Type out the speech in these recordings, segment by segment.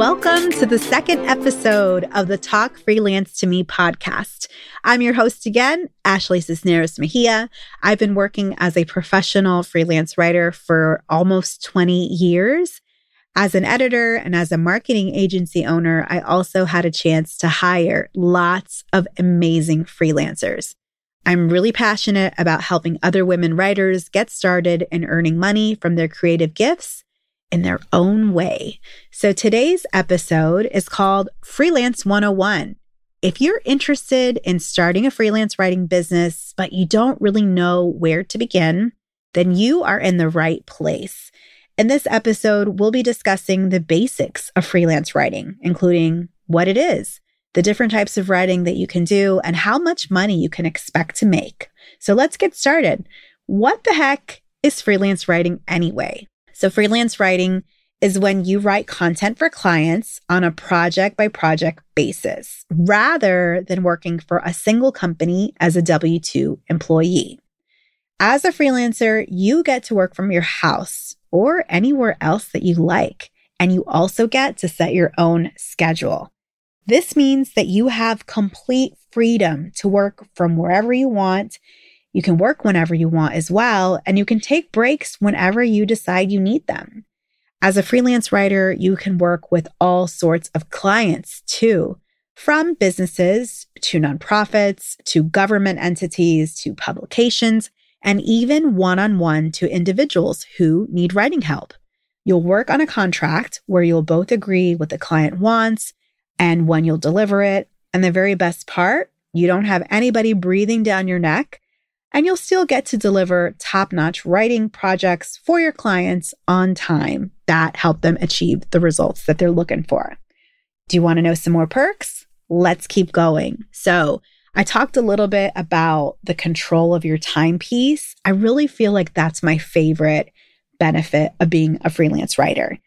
Welcome to the second episode of the Talk Freelance to Me podcast. I'm your host again, Ashley Cisneros Mejia. I've been working as a professional freelance writer for almost 20 years. As an editor and as a marketing agency owner, I also had a chance to hire lots of amazing freelancers. I'm really passionate about helping other women writers get started and earning money from their creative gifts in their own way. So today's episode is called Freelance 101. If you're interested in starting a freelance writing business, but you don't really know where to begin, then you are in the right place. In this episode, we'll be discussing the basics of freelance writing, including what it is, the different types of writing that you can do, and how much money you can expect to make. So let's get started. What the heck is freelance writing anyway? So, freelance writing is when you write content for clients on a project by project basis rather than working for a single company as a W 2 employee. As a freelancer, you get to work from your house or anywhere else that you like, and you also get to set your own schedule. This means that you have complete freedom to work from wherever you want you can work whenever you want as well, and you can take breaks whenever you decide you need them. As a freelance writer, you can work with all sorts of clients too, from businesses to nonprofits to government entities to publications, and even one on one to individuals who need writing help. You'll work on a contract where you'll both agree what the client wants and when you'll deliver it. And the very best part, you don't have anybody breathing down your neck and you'll still get to deliver top notch writing projects for your clients on time that help them achieve the results that they're looking for. Do you want to know some more perks? Let's keep going. So, I talked a little bit about the control of your time piece. I really feel like that's my favorite benefit of being a freelance writer.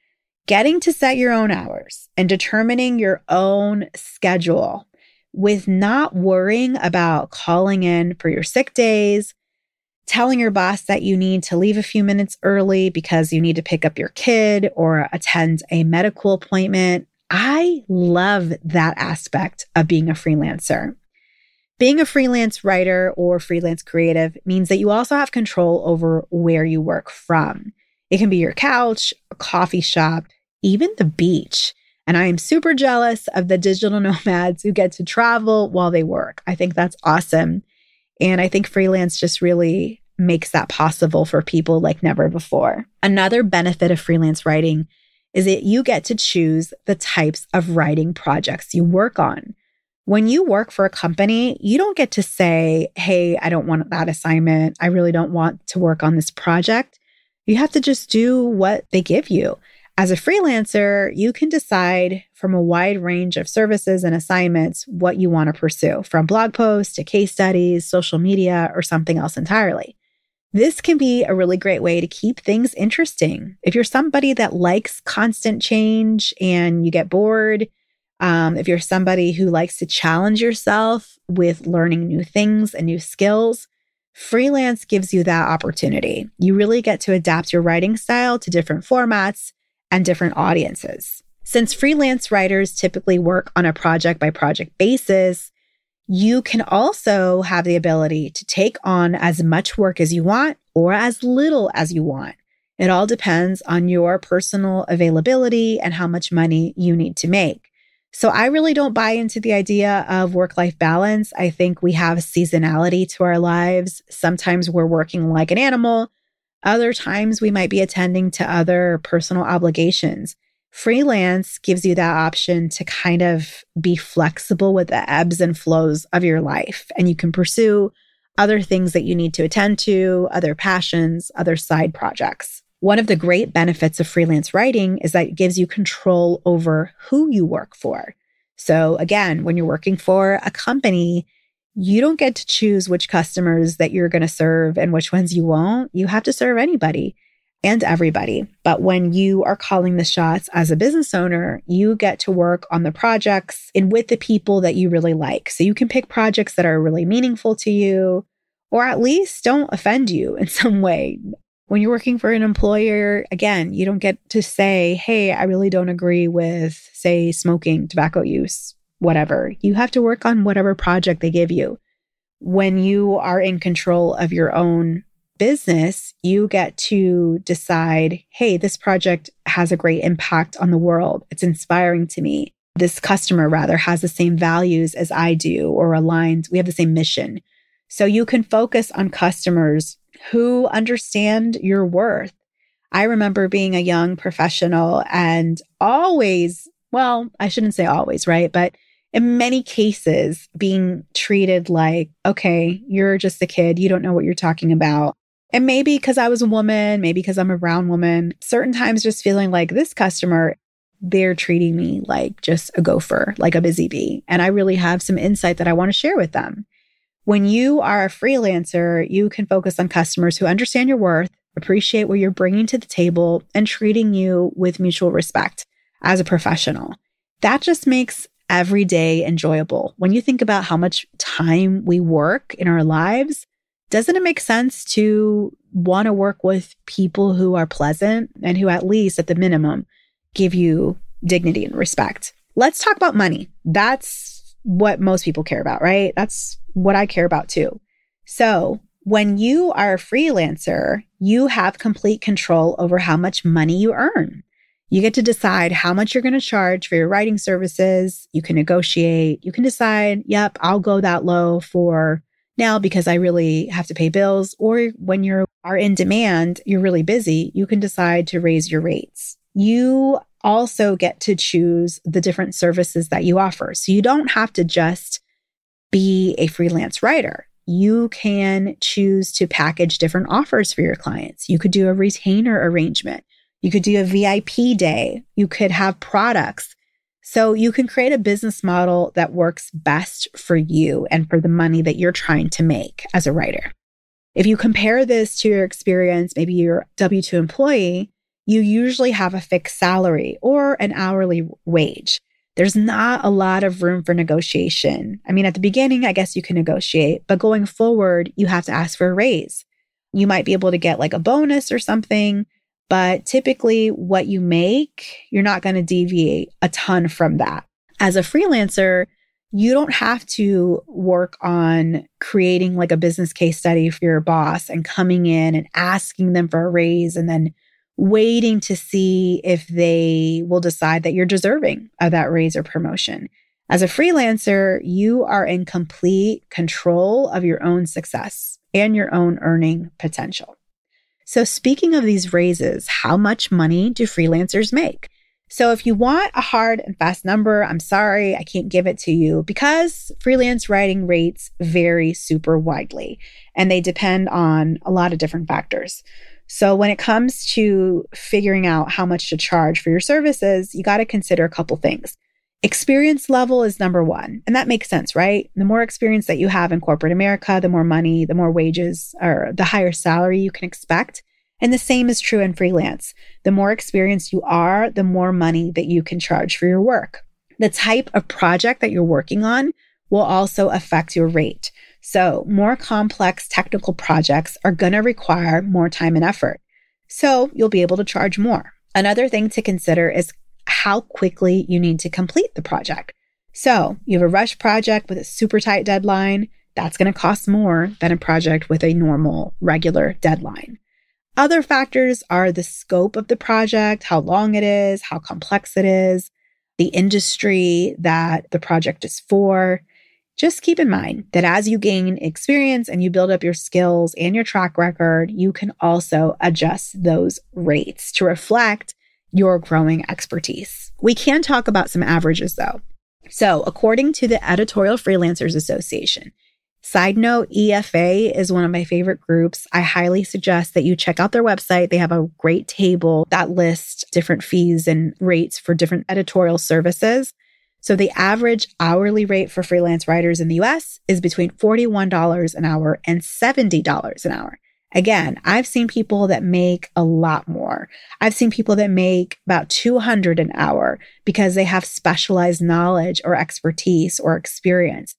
Getting to set your own hours and determining your own schedule with not worrying about calling in for your sick days, telling your boss that you need to leave a few minutes early because you need to pick up your kid or attend a medical appointment. I love that aspect of being a freelancer. Being a freelance writer or freelance creative means that you also have control over where you work from. It can be your couch, a coffee shop, even the beach. And I am super jealous of the digital nomads who get to travel while they work. I think that's awesome. And I think freelance just really makes that possible for people like never before. Another benefit of freelance writing is that you get to choose the types of writing projects you work on. When you work for a company, you don't get to say, Hey, I don't want that assignment. I really don't want to work on this project. You have to just do what they give you. As a freelancer, you can decide from a wide range of services and assignments what you want to pursue, from blog posts to case studies, social media, or something else entirely. This can be a really great way to keep things interesting. If you're somebody that likes constant change and you get bored, um, if you're somebody who likes to challenge yourself with learning new things and new skills, freelance gives you that opportunity. You really get to adapt your writing style to different formats and different audiences. Since freelance writers typically work on a project by project basis, you can also have the ability to take on as much work as you want or as little as you want. It all depends on your personal availability and how much money you need to make. So I really don't buy into the idea of work life balance. I think we have seasonality to our lives. Sometimes we're working like an animal. Other times we might be attending to other personal obligations. Freelance gives you that option to kind of be flexible with the ebbs and flows of your life, and you can pursue other things that you need to attend to, other passions, other side projects. One of the great benefits of freelance writing is that it gives you control over who you work for. So, again, when you're working for a company, you don't get to choose which customers that you're going to serve and which ones you won't. You have to serve anybody and everybody. But when you are calling the shots as a business owner, you get to work on the projects and with the people that you really like. So you can pick projects that are really meaningful to you or at least don't offend you in some way. When you're working for an employer, again, you don't get to say, Hey, I really don't agree with, say, smoking, tobacco use, whatever. You have to work on whatever project they give you. When you are in control of your own business, you get to decide, Hey, this project has a great impact on the world. It's inspiring to me. This customer, rather, has the same values as I do or aligned. We have the same mission. So you can focus on customers who understand your worth. I remember being a young professional and always, well, I shouldn't say always, right? But in many cases, being treated like, okay, you're just a kid. You don't know what you're talking about. And maybe because I was a woman, maybe because I'm a brown woman, certain times just feeling like this customer, they're treating me like just a gopher, like a busy bee. And I really have some insight that I want to share with them. When you are a freelancer, you can focus on customers who understand your worth, appreciate what you're bringing to the table, and treating you with mutual respect as a professional. That just makes every day enjoyable. When you think about how much time we work in our lives, doesn't it make sense to want to work with people who are pleasant and who, at least at the minimum, give you dignity and respect? Let's talk about money. That's what most people care about, right? That's what I care about too. So, when you are a freelancer, you have complete control over how much money you earn. You get to decide how much you're going to charge for your writing services. You can negotiate. You can decide, yep, I'll go that low for now because I really have to pay bills. Or when you are in demand, you're really busy, you can decide to raise your rates. You also get to choose the different services that you offer. So you don't have to just be a freelance writer. You can choose to package different offers for your clients. You could do a retainer arrangement. You could do a VIP day. You could have products so you can create a business model that works best for you and for the money that you're trying to make as a writer. If you compare this to your experience, maybe you're W 2 employee, you usually have a fixed salary or an hourly wage. There's not a lot of room for negotiation. I mean, at the beginning, I guess you can negotiate, but going forward, you have to ask for a raise. You might be able to get like a bonus or something, but typically, what you make, you're not going to deviate a ton from that. As a freelancer, you don't have to work on creating like a business case study for your boss and coming in and asking them for a raise and then waiting to see if they will decide that you're deserving of that raise or promotion. As a freelancer, you are in complete control of your own success and your own earning potential. So, speaking of these raises, how much money do freelancers make? So, if you want a hard and fast number, I'm sorry, I can't give it to you because freelance writing rates vary super widely and they depend on a lot of different factors. So, when it comes to figuring out how much to charge for your services, you got to consider a couple things. Experience level is number one. And that makes sense, right? The more experience that you have in corporate America, the more money, the more wages, or the higher salary you can expect. And the same is true in freelance. The more experienced you are, the more money that you can charge for your work. The type of project that you're working on will also affect your rate. So, more complex technical projects are going to require more time and effort. So, you'll be able to charge more. Another thing to consider is how quickly you need to complete the project. So you have a rush project with a super tight deadline. That's going to cost more than a project with a normal, regular deadline. Other factors are the scope of the project, how long it is, how complex it is, the industry that the project is for. Just keep in mind that as you gain experience and you build up your skills and your track record, you can also adjust those rates to reflect your growing expertise. We can talk about some averages though. So, according to the Editorial Freelancers Association, Side note, EFA is one of my favorite groups. I highly suggest that you check out their website. They have a great table that lists different fees and rates for different editorial services. So the average hourly rate for freelance writers in the US is between $41 an hour and $70 an hour. Again, I've seen people that make a lot more. I've seen people that make about 200 an hour because they have specialized knowledge or expertise or experience.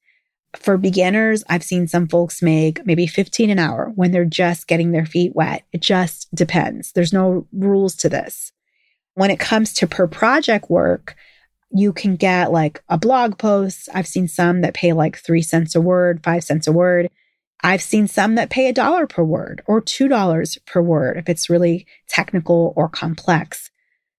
For beginners, I've seen some folks make maybe 15 an hour when they're just getting their feet wet. It just depends. There's no rules to this. When it comes to per project work, you can get like a blog post. I've seen some that pay like three cents a word, five cents a word. I've seen some that pay a dollar per word or $2 per word if it's really technical or complex.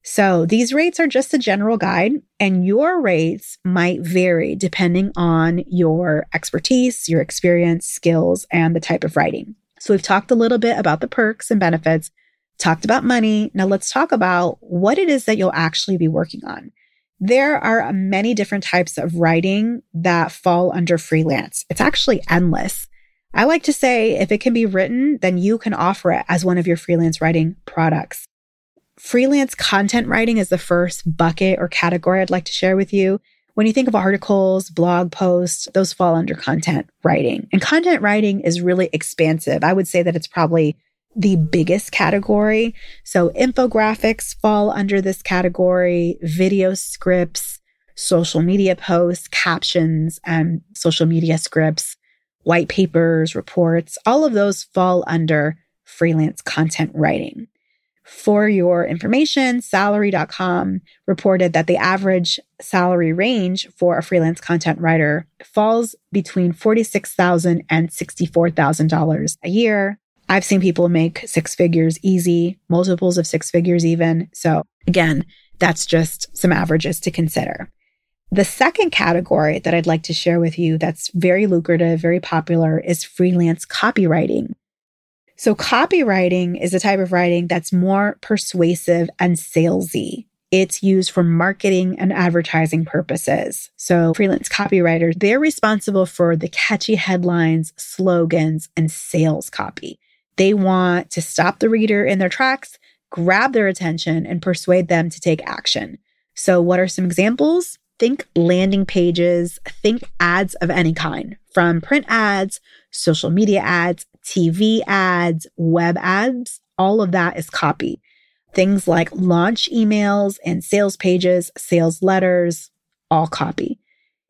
So these rates are just a general guide, and your rates might vary depending on your expertise, your experience, skills, and the type of writing. So we've talked a little bit about the perks and benefits, talked about money. Now let's talk about what it is that you'll actually be working on. There are many different types of writing that fall under freelance. It's actually endless. I like to say if it can be written, then you can offer it as one of your freelance writing products. Freelance content writing is the first bucket or category I'd like to share with you. When you think of articles, blog posts, those fall under content writing. And content writing is really expansive. I would say that it's probably the biggest category. So infographics fall under this category, video scripts, social media posts, captions, and social media scripts, white papers, reports, all of those fall under freelance content writing. For your information, salary.com reported that the average salary range for a freelance content writer falls between $46,000 and $64,000 a year. I've seen people make six figures easy, multiples of six figures even. So again, that's just some averages to consider. The second category that I'd like to share with you that's very lucrative, very popular is freelance copywriting. So, copywriting is a type of writing that's more persuasive and salesy. It's used for marketing and advertising purposes. So, freelance copywriters, they're responsible for the catchy headlines, slogans, and sales copy. They want to stop the reader in their tracks, grab their attention, and persuade them to take action. So, what are some examples? Think landing pages, think ads of any kind, from print ads, social media ads, TV ads, web ads, all of that is copy. Things like launch emails and sales pages, sales letters, all copy.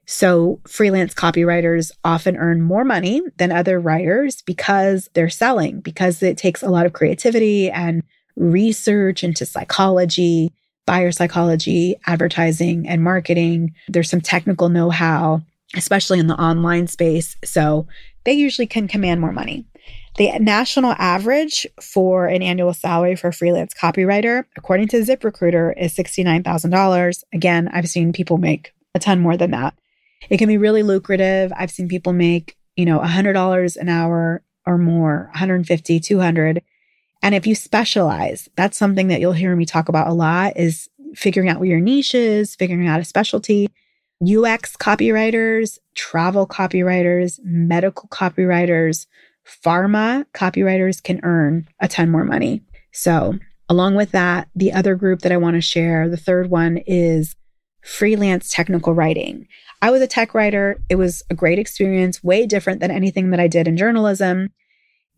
So freelance copywriters often earn more money than other writers because they're selling, because it takes a lot of creativity and research into psychology, buyer psychology, advertising, and marketing. There's some technical know how, especially in the online space. So they usually can command more money. The national average for an annual salary for a freelance copywriter, according to ZipRecruiter, is $69,000. Again, I've seen people make a ton more than that. It can be really lucrative. I've seen people make, you know, $100 an hour or more, 150, 200. And if you specialize, that's something that you'll hear me talk about a lot is figuring out what your niche is, figuring out a specialty. UX copywriters, travel copywriters, medical copywriters, pharma copywriters can earn a ton more money. So, along with that, the other group that I want to share, the third one is freelance technical writing. I was a tech writer. It was a great experience, way different than anything that I did in journalism.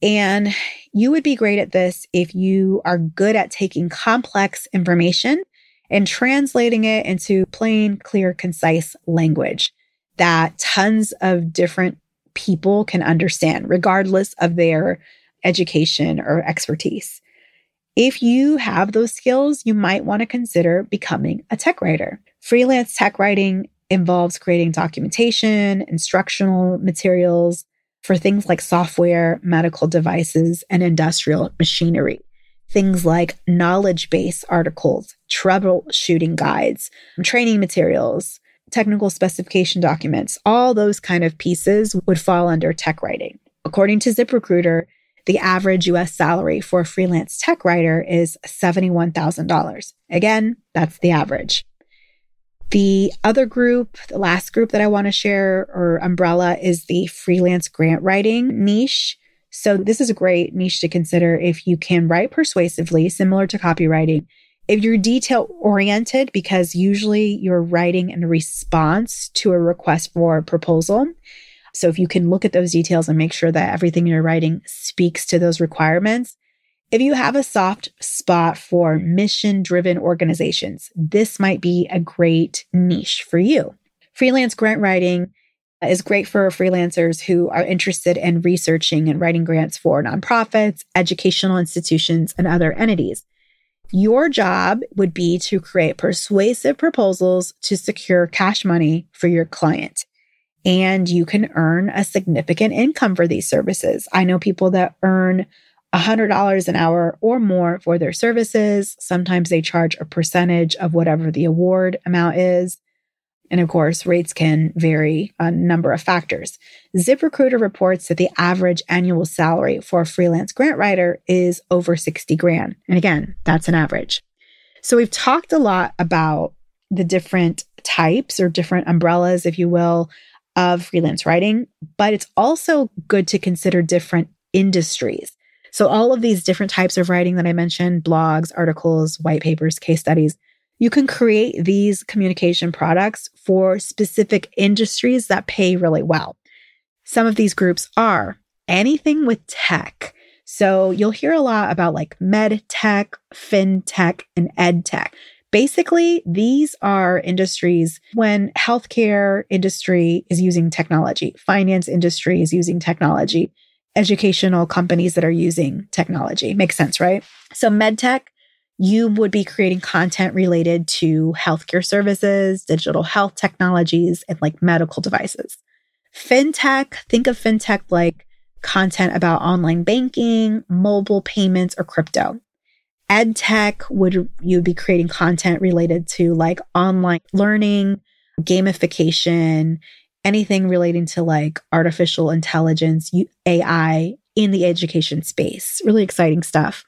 And you would be great at this if you are good at taking complex information and translating it into plain, clear, concise language that tons of different people can understand, regardless of their education or expertise. If you have those skills, you might want to consider becoming a tech writer. Freelance tech writing involves creating documentation, instructional materials for things like software, medical devices, and industrial machinery. Things like knowledge base articles, troubleshooting guides, training materials, technical specification documents, all those kind of pieces would fall under tech writing. According to ZipRecruiter, the average US salary for a freelance tech writer is $71,000. Again, that's the average. The other group, the last group that I want to share or umbrella is the freelance grant writing niche. So, this is a great niche to consider if you can write persuasively, similar to copywriting, if you're detail oriented, because usually you're writing in response to a request for a proposal. So if you can look at those details and make sure that everything you're writing speaks to those requirements. If you have a soft spot for mission driven organizations, this might be a great niche for you. Freelance grant writing is great for freelancers who are interested in researching and writing grants for nonprofits, educational institutions, and other entities. Your job would be to create persuasive proposals to secure cash money for your client. And you can earn a significant income for these services. I know people that earn $100 an hour or more for their services. Sometimes they charge a percentage of whatever the award amount is. And of course, rates can vary a number of factors. ZipRecruiter reports that the average annual salary for a freelance grant writer is over 60 grand. And again, that's an average. So we've talked a lot about the different types or different umbrellas, if you will, of freelance writing, but it's also good to consider different industries. So all of these different types of writing that I mentioned, blogs, articles, white papers, case studies, you can create these communication products for specific industries that pay really well. Some of these groups are anything with tech. So you'll hear a lot about like med tech, fintech, and ed tech. Basically, these are industries when healthcare industry is using technology, finance industry is using technology, educational companies that are using technology. Makes sense, right? So medtech you would be creating content related to healthcare services, digital health technologies, and like medical devices. Fintech, think of fintech like content about online banking, mobile payments, or crypto. Ed tech would you be creating content related to like online learning, gamification, anything relating to like artificial intelligence, AI in the education space. Really exciting stuff.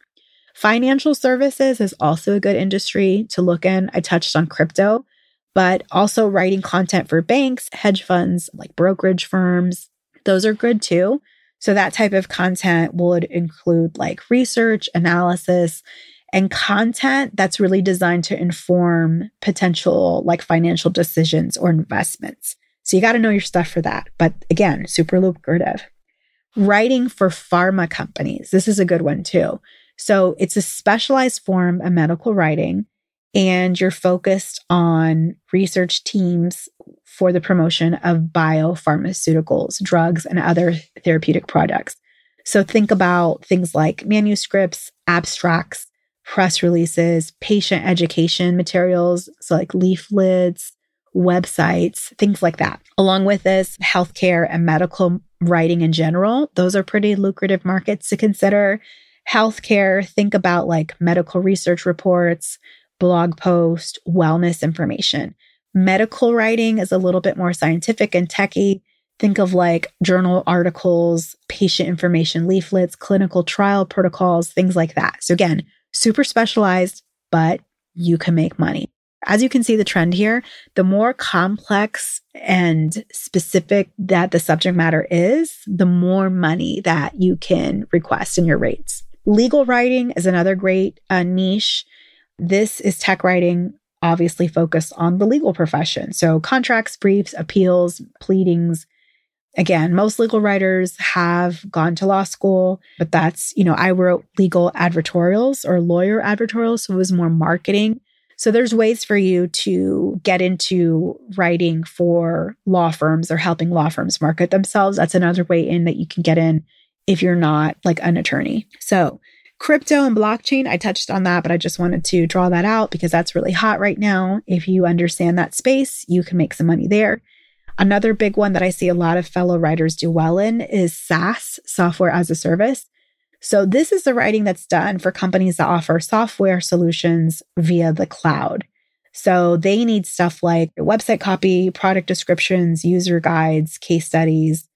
Financial services is also a good industry to look in. I touched on crypto, but also writing content for banks, hedge funds, like brokerage firms. Those are good too. So that type of content would include like research, analysis, and content that's really designed to inform potential like financial decisions or investments. So you got to know your stuff for that. But again, super lucrative. Writing for pharma companies. This is a good one too. So it's a specialized form of medical writing, and you're focused on research teams for the promotion of biopharmaceuticals, drugs, and other therapeutic products. So think about things like manuscripts, abstracts, press releases, patient education materials, so like leaflets, websites, things like that. Along with this, healthcare and medical writing in general, those are pretty lucrative markets to consider healthcare, think about like medical research reports, blog post, wellness information. Medical writing is a little bit more scientific and techy. Think of like journal articles, patient information leaflets, clinical trial protocols, things like that. So, again, super specialized, but you can make money. As you can see the trend here, the more complex and specific that the subject matter is, the more money that you can request in your rates. Legal writing is another great uh, niche. This is tech writing, obviously focused on the legal profession. So, contracts, briefs, appeals, pleadings. Again, most legal writers have gone to law school, but that's, you know, I wrote legal advertorials or lawyer advertorials. So it was more marketing. So there's ways for you to get into writing for law firms or helping law firms market themselves. That's another way in that you can get in if you're not like an attorney. So, crypto and blockchain, I touched on that, but I just wanted to draw that out because that's really hot right now. If you understand that space, you can make some money there. Another big one that I see a lot of fellow writers do well in is SaaS, software as a service. So, this is the writing that's done for companies that offer software solutions via the cloud. So, they need stuff like website copy, product descriptions, user guides, case studies,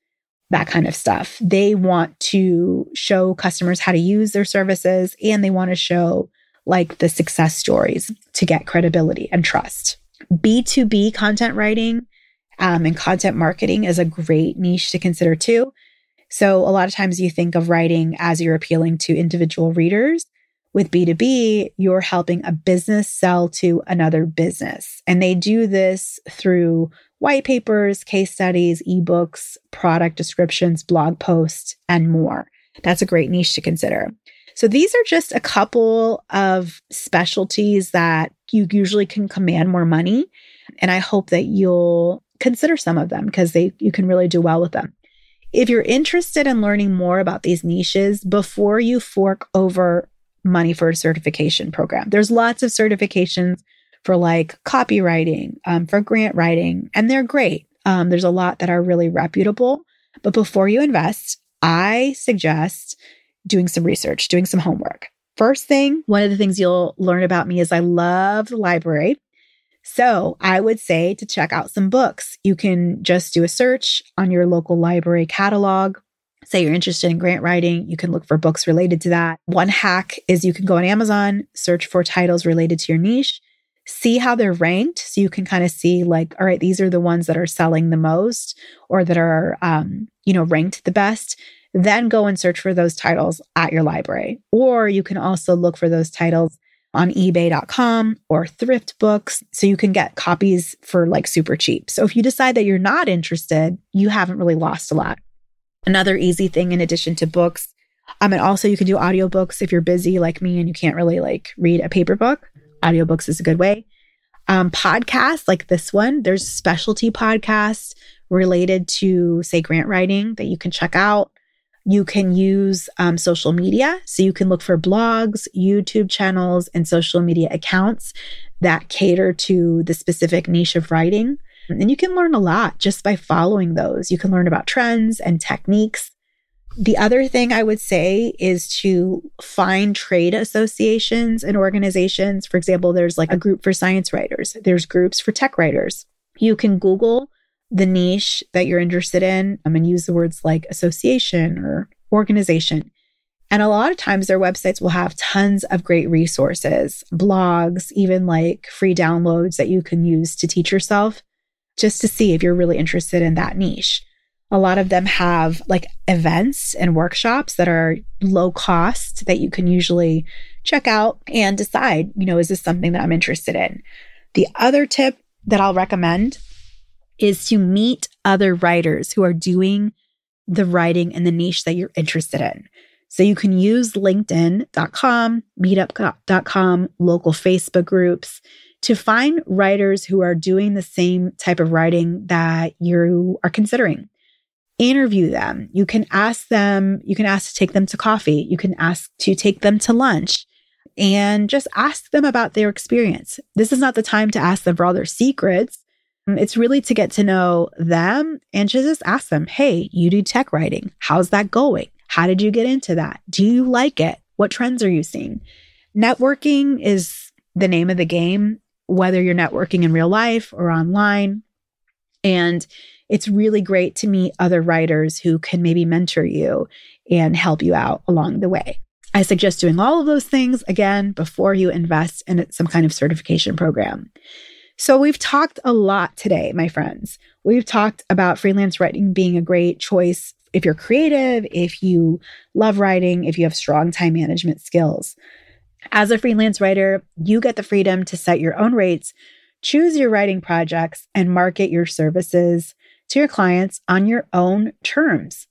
that kind of stuff. They want to show customers how to use their services and they want to show like the success stories to get credibility and trust. B2B content writing um, and content marketing is a great niche to consider too. So, a lot of times you think of writing as you're appealing to individual readers. With B2B, you're helping a business sell to another business. And they do this through white papers, case studies, ebooks, product descriptions, blog posts, and more. That's a great niche to consider. So these are just a couple of specialties that you usually can command more money. And I hope that you'll consider some of them because they you can really do well with them. If you're interested in learning more about these niches before you fork over money for a certification program, there's lots of certifications for like copywriting, um, for grant writing, and they're great. Um, there's a lot that are really reputable. But before you invest, I suggest doing some research, doing some homework. First thing, one of the things you'll learn about me is I love the library. So I would say to check out some books. You can just do a search on your local library catalog. Say you're interested in grant writing, you can look for books related to that. One hack is you can go on Amazon, search for titles related to your niche, see how they're ranked. So you can kind of see, like, all right, these are the ones that are selling the most or that are, um, you know, ranked the best. Then go and search for those titles at your library. Or you can also look for those titles on ebay.com or thrift books so you can get copies for like super cheap. So if you decide that you're not interested, you haven't really lost a lot. Another easy thing in addition to books, um, and also you can do audiobooks if you're busy like me and you can't really like read a paper book. Audiobooks is a good way. Um, podcasts like this one, there's specialty podcasts related to, say, grant writing that you can check out. You can use um, social media. So you can look for blogs, YouTube channels, and social media accounts that cater to the specific niche of writing. And you can learn a lot just by following those. You can learn about trends and techniques. The other thing I would say is to find trade associations and organizations. For example, there's like a group for science writers, there's groups for tech writers. You can Google the niche that you're interested in um, and use the words like association or organization. And a lot of times their websites will have tons of great resources, blogs, even like free downloads that you can use to teach yourself just to see if you're really interested in that niche. A lot of them have like events and workshops that are low cost that you can usually check out and decide, you know, is this something that I'm interested in? The other tip that I'll recommend is to meet other writers who are doing the writing in the niche that you're interested in. So you can use LinkedIn.com, meetup.com, local Facebook groups to find writers who are doing the same type of writing that you are considering. Interview them. You can ask them, you can ask to take them to coffee. You can ask to take them to lunch and just ask them about their experience. This is not the time to ask them for all their secrets. It's really to get to know them and just ask them, hey, you do tech writing. How's that going? How did you get into that? Do you like it? What trends are you seeing? Networking is the name of the game, whether you're networking in real life or online. And it's really great to meet other writers who can maybe mentor you and help you out along the way. I suggest doing all of those things again before you invest in some kind of certification program. So, we've talked a lot today, my friends. We've talked about freelance writing being a great choice if you're creative, if you love writing, if you have strong time management skills. As a freelance writer, you get the freedom to set your own rates, choose your writing projects, and market your services to your clients on your own terms.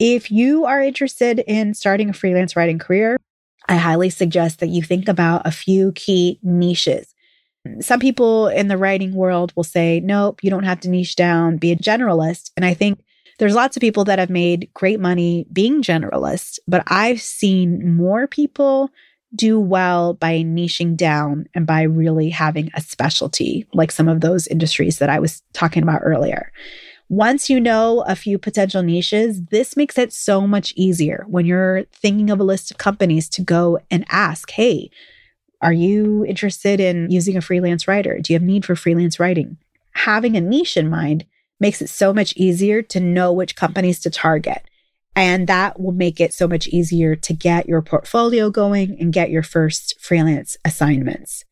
If you are interested in starting a freelance writing career, I highly suggest that you think about a few key niches some people in the writing world will say, nope, you don't have to niche down, be a generalist. And I think there's lots of people that have made great money being generalists, but I've seen more people do well by niching down and by really having a specialty, like some of those industries that I was talking about earlier. Once you know a few potential niches, this makes it so much easier when you're thinking of a list of companies to go and ask, hey, are you interested in using a freelance writer? Do you have need for freelance writing? Having a niche in mind makes it so much easier to know which companies to target. And that will make it so much easier to get your portfolio going and get your first freelance assignments.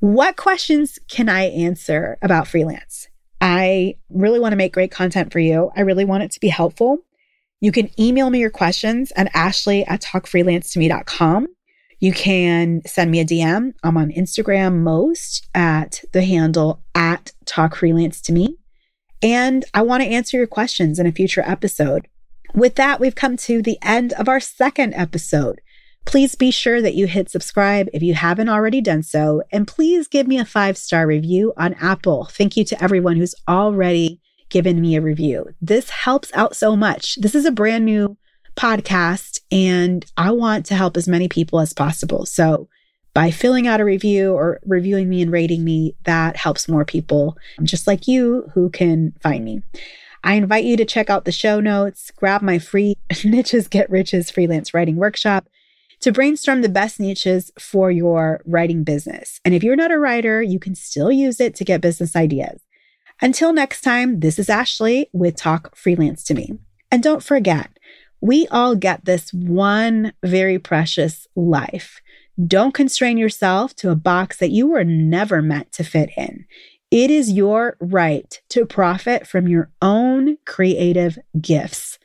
What questions can I answer about freelance? I really want to make great content for you. I really want it to be helpful. You can email me your questions at ashley at talkfreelancetome.com. You can send me a DM. I'm on Instagram most at the handle at talk freelance to me. And I want to answer your questions in a future episode. With that, we've come to the end of our second episode. Please be sure that you hit subscribe if you haven't already done so. And please give me a five star review on Apple. Thank you to everyone who's already given me a review. This helps out so much. This is a brand new podcast and I want to help as many people as possible. So by filling out a review or reviewing me and rating me, that helps more people just like you who can find me. I invite you to check out the show notes, grab my free Niches Get Riches freelance writing workshop to brainstorm the best niches for your writing business. And if you're not a writer, you can still use it to get business ideas. Until next time, this is Ashley with Talk Freelance to Me. And don't forget, we all get this one very precious life. Don't constrain yourself to a box that you were never meant to fit in. It is your right to profit from your own creative gifts.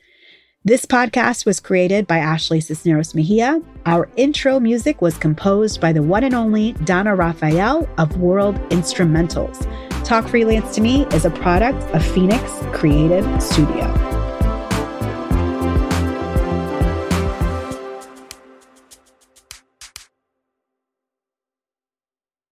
This podcast was created by Ashley Cisneros Mejia. Our intro music was composed by the one and only Donna Raphael of World Instrumentals. Talk Freelance to Me is a product of Phoenix Creative Studio.